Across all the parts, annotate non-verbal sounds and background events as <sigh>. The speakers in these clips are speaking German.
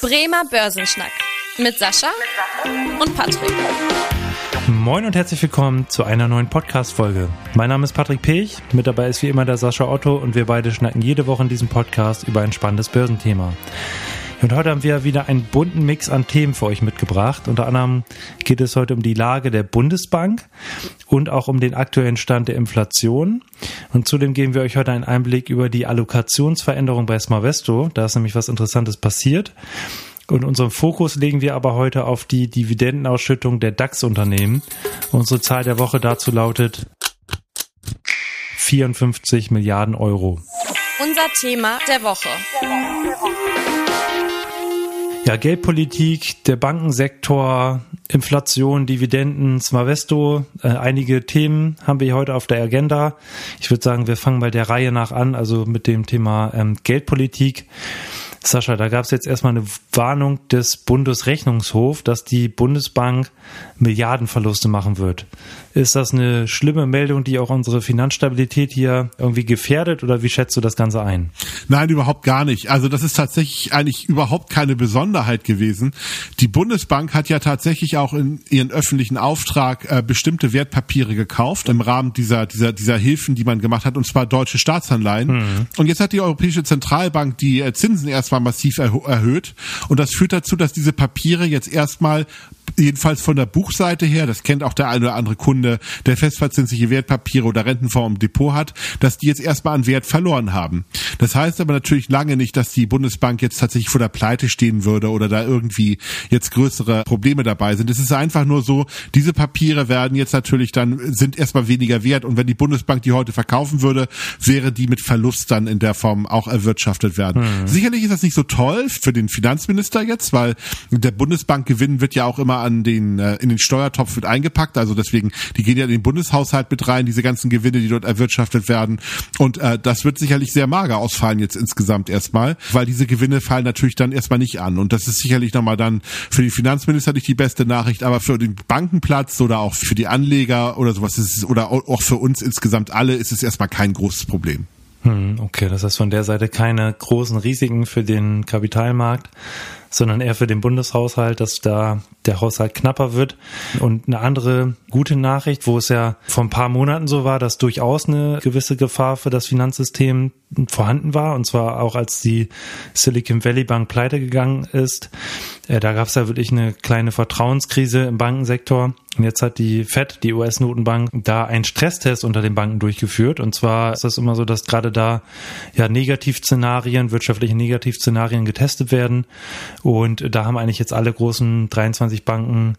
Bremer Börsenschnack mit Sascha und Patrick. Moin und herzlich willkommen zu einer neuen Podcast-Folge. Mein Name ist Patrick Pech, mit dabei ist wie immer der Sascha Otto und wir beide schnacken jede Woche in diesem Podcast über ein spannendes Börsenthema. Und heute haben wir wieder einen bunten Mix an Themen für euch mitgebracht. Unter anderem geht es heute um die Lage der Bundesbank und auch um den aktuellen Stand der Inflation. Und zudem geben wir euch heute einen Einblick über die Allokationsveränderung bei Smarvesto. Da ist nämlich was Interessantes passiert. Und unseren Fokus legen wir aber heute auf die Dividendenausschüttung der DAX-Unternehmen. Unsere Zahl der Woche dazu lautet 54 Milliarden Euro. Unser Thema der Woche. Ja, Geldpolitik, der Bankensektor, Inflation, Dividenden, Smavesto, äh, einige Themen haben wir heute auf der Agenda. Ich würde sagen, wir fangen bei der Reihe nach an, also mit dem Thema ähm, Geldpolitik. Sascha, da gab es jetzt erstmal eine Warnung des Bundesrechnungshofs, dass die Bundesbank Milliardenverluste machen wird. Ist das eine schlimme Meldung, die auch unsere Finanzstabilität hier irgendwie gefährdet oder wie schätzt du das Ganze ein? Nein, überhaupt gar nicht. Also das ist tatsächlich eigentlich überhaupt keine Besonderheit gewesen. Die Bundesbank hat ja tatsächlich auch in ihren öffentlichen Auftrag äh, bestimmte Wertpapiere gekauft im Rahmen dieser, dieser, dieser Hilfen, die man gemacht hat, und zwar deutsche Staatsanleihen. Mhm. Und jetzt hat die Europäische Zentralbank die äh, Zinsen erstmal massiv erhöht. Und das führt dazu, dass diese Papiere jetzt erstmal jedenfalls von der Buchseite her, das kennt auch der eine oder andere Kunde, der festverzinsliche Wertpapiere oder Rentenfonds im Depot hat, dass die jetzt erstmal an Wert verloren haben. Das heißt aber natürlich lange nicht, dass die Bundesbank jetzt tatsächlich vor der Pleite stehen würde oder da irgendwie jetzt größere Probleme dabei sind. Es ist einfach nur so, diese Papiere werden jetzt natürlich dann, sind erstmal weniger wert und wenn die Bundesbank die heute verkaufen würde, wäre die mit Verlust dann in der Form auch erwirtschaftet werden. Mhm. Sicherlich ist das nicht so toll für den Finanzminister jetzt, weil der Bundesbankgewinn wird ja auch immer an den äh, in den Steuertopf wird eingepackt. Also deswegen, die gehen ja in den Bundeshaushalt mit rein, diese ganzen Gewinne, die dort erwirtschaftet werden. Und äh, das wird sicherlich sehr mager ausfallen jetzt insgesamt erstmal, weil diese Gewinne fallen natürlich dann erstmal nicht an. Und das ist sicherlich nochmal dann für die Finanzminister nicht die beste Nachricht, aber für den Bankenplatz oder auch für die Anleger oder sowas ist es, oder auch für uns insgesamt alle ist es erstmal kein großes Problem. Hm, okay, das heißt von der Seite keine großen Risiken für den Kapitalmarkt sondern eher für den Bundeshaushalt, dass da der Haushalt knapper wird. Und eine andere gute Nachricht, wo es ja vor ein paar Monaten so war, dass durchaus eine gewisse Gefahr für das Finanzsystem vorhanden war, und zwar auch als die Silicon Valley Bank pleite gegangen ist. Äh, da gab es ja wirklich eine kleine Vertrauenskrise im Bankensektor. Und jetzt hat die Fed, die US-Notenbank, da einen Stresstest unter den Banken durchgeführt. Und zwar ist es immer so, dass gerade da ja Negativszenarien, wirtschaftliche Negativszenarien getestet werden. Und da haben eigentlich jetzt alle großen 23 Banken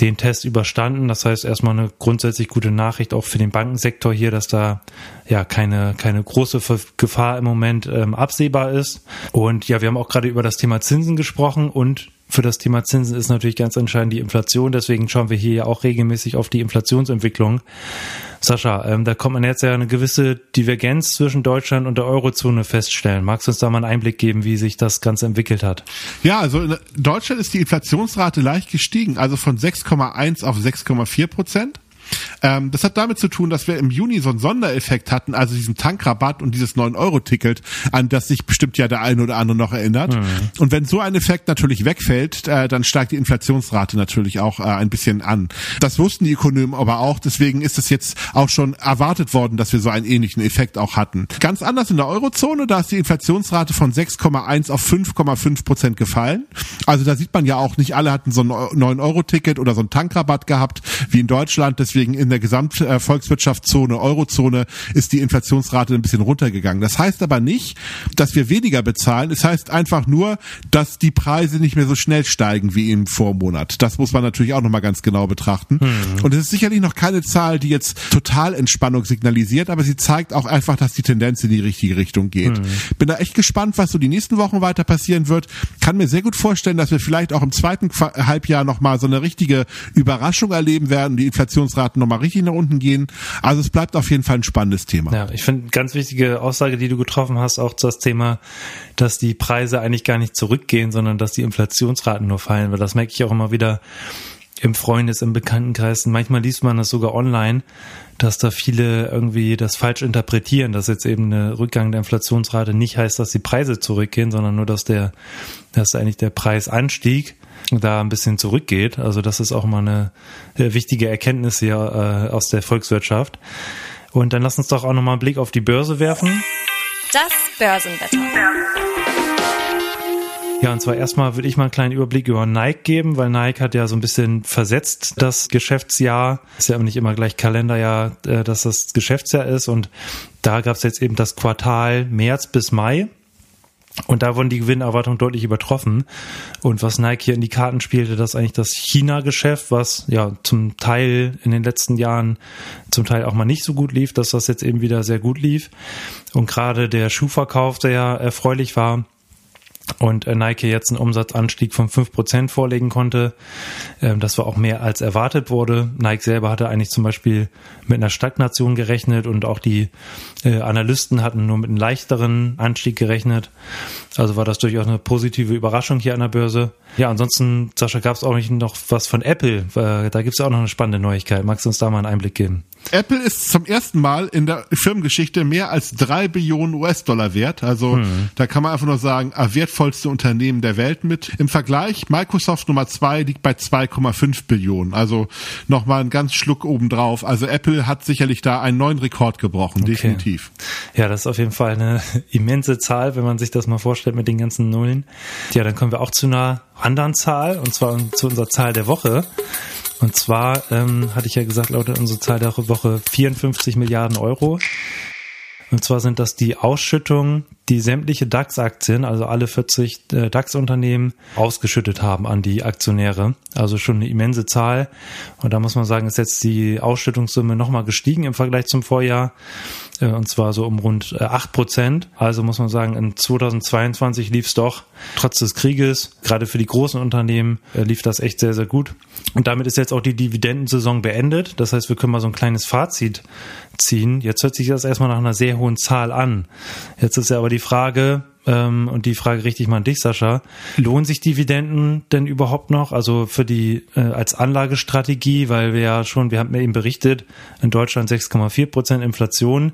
den Test überstanden. Das heißt erstmal eine grundsätzlich gute Nachricht auch für den Bankensektor hier, dass da ja keine, keine große Gefahr im Moment ähm, absehbar ist. Und ja, wir haben auch gerade über das Thema Zinsen gesprochen und für das Thema Zinsen ist natürlich ganz entscheidend die Inflation. Deswegen schauen wir hier ja auch regelmäßig auf die Inflationsentwicklung. Sascha, ähm, da kommt man jetzt ja eine gewisse Divergenz zwischen Deutschland und der Eurozone feststellen. Magst du uns da mal einen Einblick geben, wie sich das Ganze entwickelt hat? Ja, also in Deutschland ist die Inflationsrate leicht gestiegen, also von 6,1 auf 6,4 Prozent. Ähm, das hat damit zu tun, dass wir im Juni so einen Sondereffekt hatten, also diesen Tankrabatt und dieses 9-Euro-Ticket, an das sich bestimmt ja der eine oder andere noch erinnert. Mhm. Und wenn so ein Effekt natürlich wegfällt, äh, dann steigt die Inflationsrate natürlich auch äh, ein bisschen an. Das wussten die Ökonomen aber auch, deswegen ist es jetzt auch schon erwartet worden, dass wir so einen ähnlichen Effekt auch hatten. Ganz anders in der Eurozone, da ist die Inflationsrate von 6,1 auf 5,5 Prozent gefallen. Also da sieht man ja auch, nicht alle hatten so ein 9-Euro-Ticket oder so einen Tankrabatt gehabt wie in Deutschland. Deswegen deswegen in der Gesamtvolkswirtschaftszone, Eurozone, ist die Inflationsrate ein bisschen runtergegangen. Das heißt aber nicht, dass wir weniger bezahlen. Es heißt einfach nur, dass die Preise nicht mehr so schnell steigen wie im Vormonat. Das muss man natürlich auch nochmal ganz genau betrachten. Hm. Und es ist sicherlich noch keine Zahl, die jetzt total Entspannung signalisiert, aber sie zeigt auch einfach, dass die Tendenz in die richtige Richtung geht. Hm. Bin da echt gespannt, was so die nächsten Wochen weiter passieren wird. Kann mir sehr gut vorstellen, dass wir vielleicht auch im zweiten Halbjahr nochmal so eine richtige Überraschung erleben werden. Die Inflationsrate Daten nochmal richtig nach unten gehen. Also es bleibt auf jeden Fall ein spannendes Thema. Ja, ich finde ganz wichtige Aussage, die du getroffen hast, auch das Thema, dass die Preise eigentlich gar nicht zurückgehen, sondern dass die Inflationsraten nur fallen, weil das merke ich auch immer wieder im Freundes-, im Bekanntenkreis. Manchmal liest man das sogar online, dass da viele irgendwie das falsch interpretieren, dass jetzt eben eine Rückgang der Inflationsrate nicht heißt, dass die Preise zurückgehen, sondern nur, dass der, dass eigentlich der Preisanstieg da ein bisschen zurückgeht. Also das ist auch mal eine wichtige Erkenntnis hier äh, aus der Volkswirtschaft. Und dann lass uns doch auch nochmal einen Blick auf die Börse werfen. Das Börsenwetter. Ja, und zwar erstmal würde ich mal einen kleinen Überblick über Nike geben, weil Nike hat ja so ein bisschen versetzt das Geschäftsjahr. Ist ja aber nicht immer gleich Kalenderjahr, äh, dass das Geschäftsjahr ist. Und da gab es jetzt eben das Quartal März bis Mai. Und da wurden die Gewinnerwartungen deutlich übertroffen. Und was Nike hier in die Karten spielte, das eigentlich das China-Geschäft, was ja zum Teil in den letzten Jahren zum Teil auch mal nicht so gut lief, dass das jetzt eben wieder sehr gut lief. Und gerade der Schuhverkauf, der ja erfreulich war, und äh, Nike jetzt einen Umsatzanstieg von fünf Prozent vorlegen konnte. Ähm, das war auch mehr als erwartet wurde. Nike selber hatte eigentlich zum Beispiel mit einer Stagnation gerechnet und auch die äh, Analysten hatten nur mit einem leichteren Anstieg gerechnet. Also war das durchaus eine positive Überraschung hier an der Börse. Ja, ansonsten, Sascha, gab es auch nicht noch was von Apple. Äh, da gibt es auch noch eine spannende Neuigkeit. Magst du uns da mal einen Einblick geben? Apple ist zum ersten Mal in der Firmengeschichte mehr als drei Billionen US-Dollar wert. Also hm. da kann man einfach nur sagen, ah, wertvollste Unternehmen der Welt mit. Im Vergleich, Microsoft Nummer zwei liegt bei 2,5 Billionen. Also nochmal ein ganz Schluck obendrauf. Also Apple hat sicherlich da einen neuen Rekord gebrochen, okay. definitiv. Ja, das ist auf jeden Fall eine <laughs> immense Zahl, wenn man sich das mal vorstellt mit den ganzen Nullen. Ja, dann kommen wir auch zu einer anderen Zahl, und zwar zu unserer Zahl der Woche. Und zwar ähm, hatte ich ja gesagt, lautet unsere Zahl der Woche 54 Milliarden Euro. Und zwar sind das die Ausschüttungen, die sämtliche DAX-Aktien, also alle 40 äh, DAX-Unternehmen, ausgeschüttet haben an die Aktionäre. Also schon eine immense Zahl. Und da muss man sagen, ist jetzt die Ausschüttungssumme nochmal gestiegen im Vergleich zum Vorjahr. Äh, und zwar so um rund äh, acht Prozent. Also muss man sagen, in 2022 lief es doch trotz des Krieges, gerade für die großen Unternehmen, äh, lief das echt sehr, sehr gut. Und damit ist jetzt auch die Dividendensaison beendet. Das heißt, wir können mal so ein kleines Fazit ziehen. Jetzt hört sich das erstmal nach einer sehr hohen Zahl an. Jetzt ist ja aber die Frage, ähm, und die Frage richte ich mal an dich, Sascha. Lohnen sich Dividenden denn überhaupt noch? Also für die äh, als Anlagestrategie, weil wir ja schon, wir haben ja eben berichtet, in Deutschland 6,4 Prozent Inflation.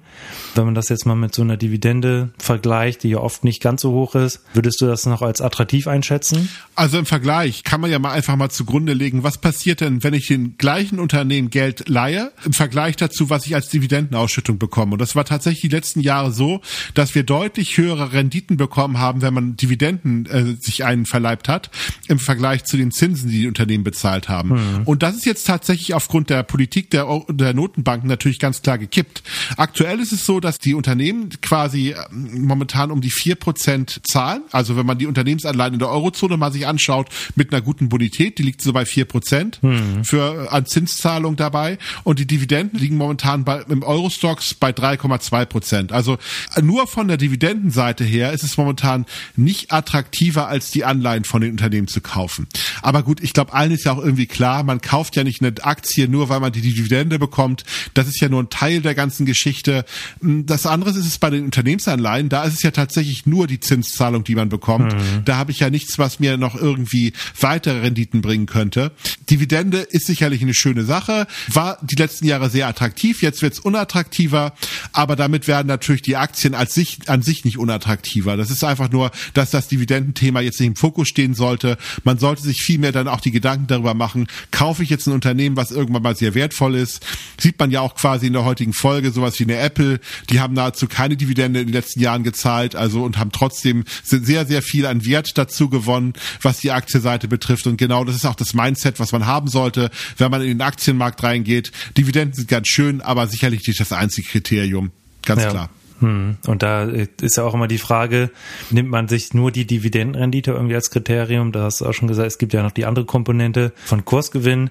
Wenn man das jetzt mal mit so einer Dividende vergleicht, die ja oft nicht ganz so hoch ist, würdest du das noch als attraktiv einschätzen? Also im Vergleich kann man ja mal einfach mal zugrunde legen, was passiert denn, wenn ich den gleichen Unternehmen Geld leihe, im Vergleich dazu, was ich als Dividendenausschüttung bekomme. Und das war tatsächlich die letzten Jahre so, dass wir deutlich höhere Renditen bekommen haben, wenn man Dividenden äh, sich einen verleibt hat, im Vergleich zu den Zinsen, die die Unternehmen bezahlt haben. Mhm. Und das ist jetzt tatsächlich aufgrund der Politik der, der Notenbanken natürlich ganz klar gekippt. Aktuell ist es so, dass die Unternehmen quasi ähm, momentan um die vier Prozent zahlen. Also wenn man die Unternehmensanleihen in der Eurozone mal sich anschaut, mit einer guten Bonität, die liegt so bei vier Prozent mhm. für äh, an Zinszahlung dabei. Und die Dividenden liegen momentan bei, im Eurostocks bei 3,2 Prozent. Also äh, nur von der Dividendenseite her ist es es momentan nicht attraktiver, als die Anleihen von den Unternehmen zu kaufen. Aber gut, ich glaube, allen ist ja auch irgendwie klar, man kauft ja nicht eine Aktie nur, weil man die Dividende bekommt. Das ist ja nur ein Teil der ganzen Geschichte. Das andere ist es bei den Unternehmensanleihen. Da ist es ja tatsächlich nur die Zinszahlung, die man bekommt. Mhm. Da habe ich ja nichts, was mir noch irgendwie weitere Renditen bringen könnte. Dividende ist sicherlich eine schöne Sache, war die letzten Jahre sehr attraktiv. Jetzt wird es unattraktiver, aber damit werden natürlich die Aktien als sich, an sich nicht unattraktiver. Das ist einfach nur, dass das Dividendenthema jetzt nicht im Fokus stehen sollte. Man sollte sich vielmehr dann auch die Gedanken darüber machen, kaufe ich jetzt ein Unternehmen, was irgendwann mal sehr wertvoll ist. Sieht man ja auch quasi in der heutigen Folge, sowas wie eine Apple, die haben nahezu keine Dividende in den letzten Jahren gezahlt, also und haben trotzdem sehr, sehr viel an Wert dazu gewonnen, was die Aktienseite betrifft. Und genau das ist auch das Mindset, was man haben sollte, wenn man in den Aktienmarkt reingeht. Dividenden sind ganz schön, aber sicherlich nicht das einzige Kriterium. Ganz ja. klar. Hm. Und da ist ja auch immer die Frage, nimmt man sich nur die Dividendenrendite irgendwie als Kriterium? Da hast du auch schon gesagt, es gibt ja noch die andere Komponente von Kursgewinn.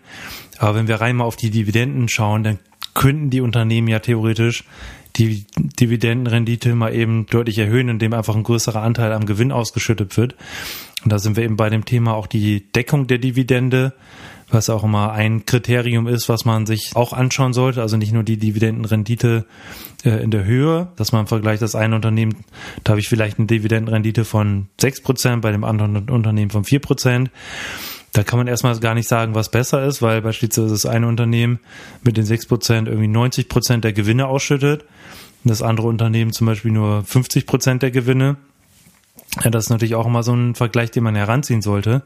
Aber wenn wir rein mal auf die Dividenden schauen, dann könnten die Unternehmen ja theoretisch die Dividendenrendite mal eben deutlich erhöhen, indem einfach ein größerer Anteil am Gewinn ausgeschüttet wird. Und da sind wir eben bei dem Thema auch die Deckung der Dividende was auch immer ein Kriterium ist, was man sich auch anschauen sollte. Also nicht nur die Dividendenrendite äh, in der Höhe, dass man vergleicht das eine Unternehmen, da habe ich vielleicht eine Dividendenrendite von sechs Prozent, bei dem anderen Unternehmen von vier Prozent. Da kann man erstmal gar nicht sagen, was besser ist, weil beispielsweise das eine Unternehmen mit den 6% irgendwie 90% der Gewinne ausschüttet, das andere Unternehmen zum Beispiel nur 50% der Gewinne. Ja, das ist natürlich auch immer so ein Vergleich, den man heranziehen sollte.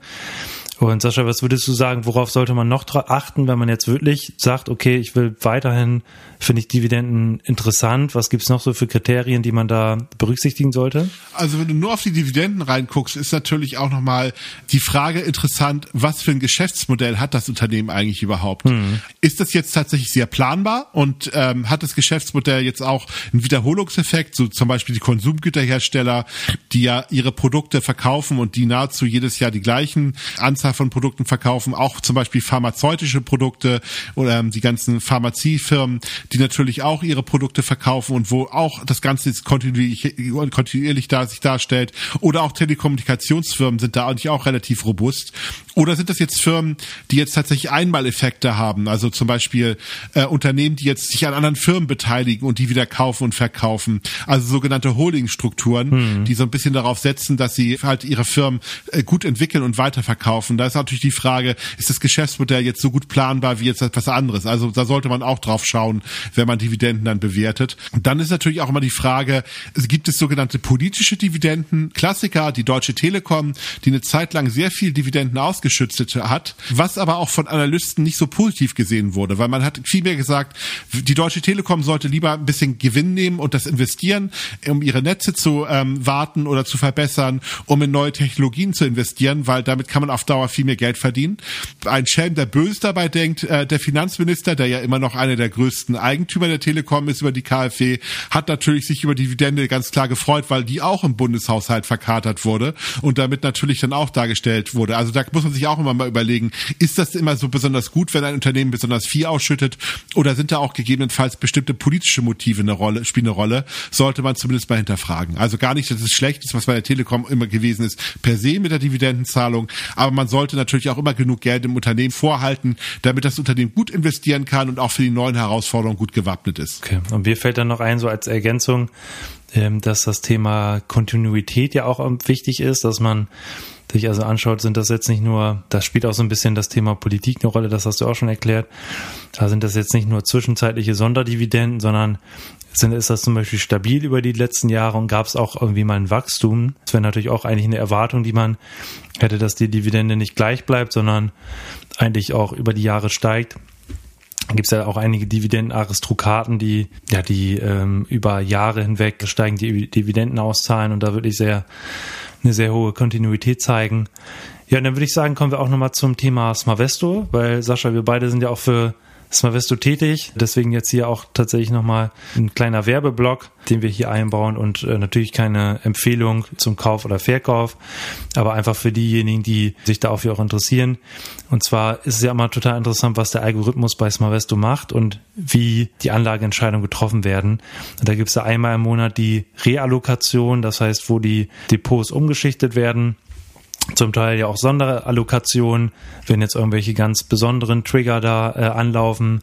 Und Sascha, was würdest du sagen, worauf sollte man noch achten, wenn man jetzt wirklich sagt, okay, ich will weiterhin, finde ich Dividenden interessant, was gibt's noch so für Kriterien, die man da berücksichtigen sollte? Also wenn du nur auf die Dividenden reinguckst, ist natürlich auch nochmal die Frage interessant, was für ein Geschäftsmodell hat das Unternehmen eigentlich überhaupt? Hm. Ist das jetzt tatsächlich sehr planbar und ähm, hat das Geschäftsmodell jetzt auch einen Wiederholungseffekt, so zum Beispiel die Konsumgüterhersteller, die ja ihre Produkte verkaufen und die nahezu jedes Jahr die gleichen Anzahl Vielzahl von Produkten verkaufen, auch zum Beispiel pharmazeutische Produkte oder ähm, die ganzen Pharmaziefirmen, die natürlich auch ihre Produkte verkaufen und wo auch das Ganze jetzt kontinuierlich, kontinuierlich da sich darstellt. Oder auch Telekommunikationsfirmen sind da eigentlich auch relativ robust. Oder sind das jetzt Firmen, die jetzt tatsächlich Einmaleffekte haben? Also zum Beispiel äh, Unternehmen, die jetzt sich an anderen Firmen beteiligen und die wieder kaufen und verkaufen. Also sogenannte Holdingstrukturen, hm. die so ein bisschen darauf setzen, dass sie halt ihre Firmen äh, gut entwickeln und weiterverkaufen. Da ist natürlich die Frage, ist das Geschäftsmodell jetzt so gut planbar wie jetzt etwas anderes? Also da sollte man auch drauf schauen, wenn man Dividenden dann bewertet. Und dann ist natürlich auch immer die Frage, gibt es sogenannte politische Dividenden? Klassiker, die Deutsche Telekom, die eine Zeit lang sehr viel Dividenden aus ausgeschüttet hat, was aber auch von Analysten nicht so positiv gesehen wurde, weil man hat vielmehr gesagt, die Deutsche Telekom sollte lieber ein bisschen Gewinn nehmen und das investieren, um ihre Netze zu ähm, warten oder zu verbessern, um in neue Technologien zu investieren, weil damit kann man auf Dauer viel mehr Geld verdienen. Ein Schelm, der böse dabei denkt, äh, der Finanzminister, der ja immer noch einer der größten Eigentümer der Telekom ist über die KfW, hat natürlich sich über Dividende ganz klar gefreut, weil die auch im Bundeshaushalt verkatert wurde und damit natürlich dann auch dargestellt wurde. Also da muss man sich auch immer mal überlegen, ist das immer so besonders gut, wenn ein Unternehmen besonders viel ausschüttet oder sind da auch gegebenenfalls bestimmte politische Motive eine Rolle, spielen eine Rolle, sollte man zumindest mal hinterfragen. Also gar nicht, dass es schlecht ist, was bei der Telekom immer gewesen ist, per se mit der Dividendenzahlung, aber man sollte natürlich auch immer genug Geld im Unternehmen vorhalten, damit das Unternehmen gut investieren kann und auch für die neuen Herausforderungen gut gewappnet ist. Okay. Und mir fällt dann noch ein, so als Ergänzung, ähm, dass das Thema Kontinuität ja auch wichtig ist, dass man sich also anschaut, sind das jetzt nicht nur, das spielt auch so ein bisschen das Thema Politik eine Rolle, das hast du auch schon erklärt. Da sind das jetzt nicht nur zwischenzeitliche Sonderdividenden, sondern sind, ist das zum Beispiel stabil über die letzten Jahre und gab es auch irgendwie mal ein Wachstum. Das wäre natürlich auch eigentlich eine Erwartung, die man hätte, dass die Dividende nicht gleich bleibt, sondern eigentlich auch über die Jahre steigt gibt es ja auch einige Dividendenaristokraten, die ja die ähm, über Jahre hinweg steigen die Dividenden auszahlen und da wirklich sehr eine sehr hohe Kontinuität zeigen. Ja, und dann würde ich sagen, kommen wir auch nochmal zum Thema Smavesto, weil Sascha, wir beide sind ja auch für Smavesto tätig. Deswegen jetzt hier auch tatsächlich nochmal ein kleiner Werbeblock, den wir hier einbauen und äh, natürlich keine Empfehlung zum Kauf oder Verkauf, aber einfach für diejenigen, die sich dafür auch interessieren. Und zwar ist es ja immer total interessant, was der Algorithmus bei Smavesto macht und wie die Anlageentscheidungen getroffen werden. Und da gibt es einmal im Monat die Reallokation, das heißt, wo die Depots umgeschichtet werden zum Teil ja auch Sonderallokationen, wenn jetzt irgendwelche ganz besonderen Trigger da äh, anlaufen.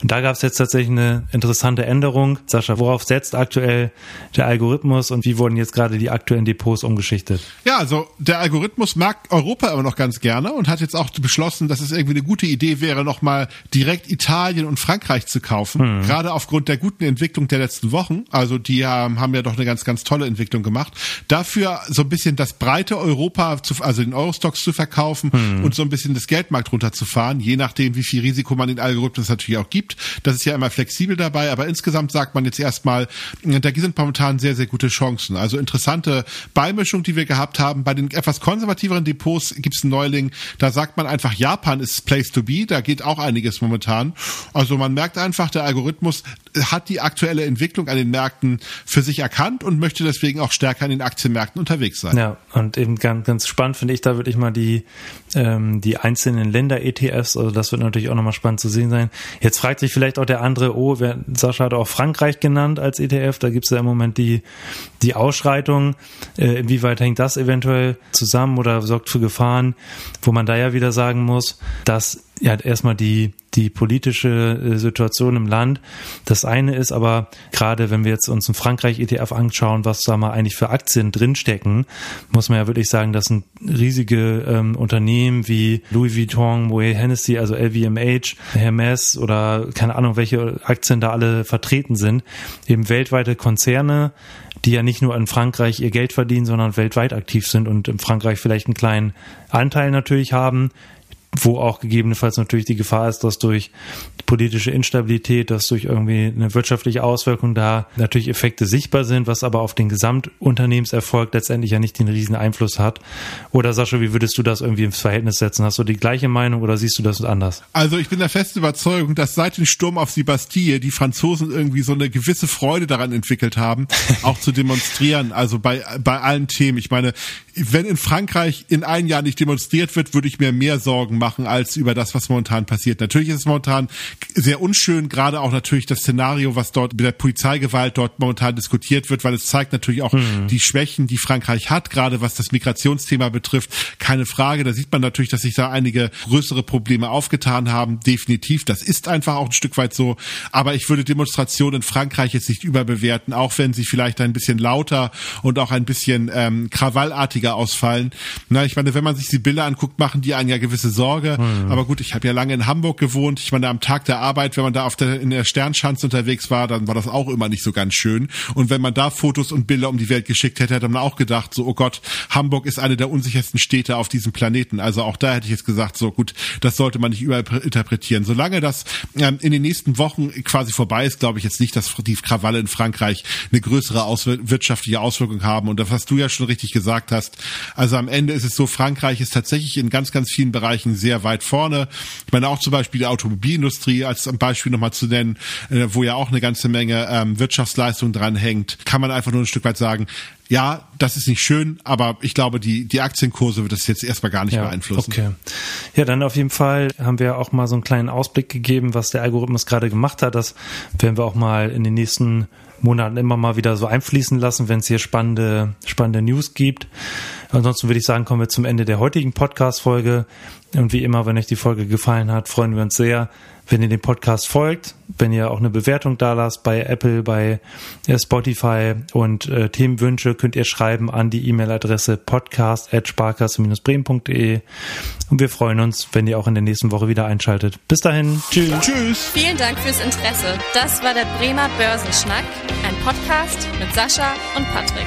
Und da gab es jetzt tatsächlich eine interessante Änderung. Sascha, worauf setzt aktuell der Algorithmus und wie wurden jetzt gerade die aktuellen Depots umgeschichtet? Ja, also der Algorithmus mag Europa immer noch ganz gerne und hat jetzt auch beschlossen, dass es irgendwie eine gute Idee wäre, nochmal direkt Italien und Frankreich zu kaufen. Mhm. Gerade aufgrund der guten Entwicklung der letzten Wochen. Also die ähm, haben ja doch eine ganz, ganz tolle Entwicklung gemacht. Dafür so ein bisschen das breite Europa zu also den Eurostocks zu verkaufen hm. und so ein bisschen das Geldmarkt runterzufahren, je nachdem, wie viel Risiko man den Algorithmus natürlich auch gibt. Das ist ja immer flexibel dabei, aber insgesamt sagt man jetzt erstmal, da sind momentan sehr, sehr gute Chancen. Also interessante Beimischung, die wir gehabt haben. Bei den etwas konservativeren Depots gibt es einen Neuling, da sagt man einfach, Japan ist Place to be, da geht auch einiges momentan. Also man merkt einfach, der Algorithmus hat die aktuelle Entwicklung an den Märkten für sich erkannt und möchte deswegen auch stärker an den Aktienmärkten unterwegs sein. Ja, und eben ganz, ganz spannend finde ich da wirklich mal die, ähm, die einzelnen Länder-ETFs. Also das wird natürlich auch nochmal spannend zu sehen sein. Jetzt fragt sich vielleicht auch der andere, oh, wer, Sascha hat auch Frankreich genannt als ETF. Da gibt es ja im Moment die, die Ausschreitung. Äh, inwieweit hängt das eventuell zusammen oder sorgt für Gefahren, wo man da ja wieder sagen muss, dass ja erstmal die die politische äh, Situation im Land. Das eine ist aber gerade, wenn wir jetzt uns einen Frankreich ETF anschauen, was da mal eigentlich für Aktien drinstecken, muss man ja wirklich sagen, das sind riesige ähm, Unternehmen wie Louis Vuitton, Moet Hennessy, also LVMH, Hermes oder keine Ahnung, welche Aktien da alle vertreten sind, eben weltweite Konzerne, die ja nicht nur in Frankreich ihr Geld verdienen, sondern weltweit aktiv sind und in Frankreich vielleicht einen kleinen Anteil natürlich haben, wo auch gegebenenfalls natürlich die Gefahr ist, dass durch politische Instabilität, dass durch irgendwie eine wirtschaftliche Auswirkung da natürlich Effekte sichtbar sind, was aber auf den Gesamtunternehmenserfolg letztendlich ja nicht den riesen Einfluss hat. Oder Sascha, wie würdest du das irgendwie ins Verhältnis setzen? Hast du die gleiche Meinung oder siehst du das anders? Also ich bin der festen Überzeugung, dass seit dem Sturm auf die Bastille die Franzosen irgendwie so eine gewisse Freude daran entwickelt haben, <laughs> auch zu demonstrieren. Also bei, bei allen Themen. Ich meine, wenn in Frankreich in einem Jahr nicht demonstriert wird, würde ich mir mehr Sorgen machen als über das, was momentan passiert. Natürlich ist es momentan sehr unschön, gerade auch natürlich das Szenario, was dort mit der Polizeigewalt dort momentan diskutiert wird, weil es zeigt natürlich auch mhm. die Schwächen, die Frankreich hat, gerade was das Migrationsthema betrifft. Keine Frage, da sieht man natürlich, dass sich da einige größere Probleme aufgetan haben. Definitiv, das ist einfach auch ein Stück weit so. Aber ich würde Demonstrationen in Frankreich jetzt nicht überbewerten, auch wenn sie vielleicht ein bisschen lauter und auch ein bisschen ähm, krawallartiger ausfallen. Na, ich meine, wenn man sich die Bilder anguckt, machen die einen ja gewisse Sorge. Mhm. Aber gut, ich habe ja lange in Hamburg gewohnt. Ich meine, am Tag der Arbeit, wenn man da auf der, in der Sternschanze unterwegs war, dann war das auch immer nicht so ganz schön. Und wenn man da Fotos und Bilder um die Welt geschickt hätte, hätte man auch gedacht, so, oh Gott, Hamburg ist eine der unsichersten Städte auf diesem Planeten. Also auch da hätte ich jetzt gesagt, so gut, das sollte man nicht überinterpretieren. Solange das ähm, in den nächsten Wochen quasi vorbei ist, glaube ich jetzt nicht, dass die Krawalle in Frankreich eine größere Auswir wirtschaftliche Auswirkung haben. Und das, was du ja schon richtig gesagt hast, also am Ende ist es so, Frankreich ist tatsächlich in ganz, ganz vielen Bereichen sehr weit vorne. Ich meine auch zum Beispiel die Automobilindustrie als Beispiel nochmal zu nennen, äh, wo ja auch eine ganze Menge ähm, Wirtschaftsleistung dran hängt, kann man einfach nur ein Stück weit sagen, ja, das ist nicht schön, aber ich glaube, die, die Aktienkurse wird das jetzt erstmal gar nicht ja, beeinflussen. Okay. Ja, dann auf jeden Fall haben wir auch mal so einen kleinen Ausblick gegeben, was der Algorithmus gerade gemacht hat. Das werden wir auch mal in den nächsten Monaten immer mal wieder so einfließen lassen, wenn es hier spannende, spannende News gibt. Ansonsten würde ich sagen, kommen wir zum Ende der heutigen Podcast-Folge. Und wie immer, wenn euch die Folge gefallen hat, freuen wir uns sehr, wenn ihr dem Podcast folgt, wenn ihr auch eine Bewertung da lasst bei Apple, bei äh, Spotify und äh, Themenwünsche könnt ihr schreiben an die E-Mail-Adresse podcast.sparkasse-bremen.de und wir freuen uns, wenn ihr auch in der nächsten Woche wieder einschaltet. Bis dahin, tschüss. Tschüss. Vielen Dank fürs Interesse. Das war der Bremer Börsenschnack, ein Podcast mit Sascha und Patrick.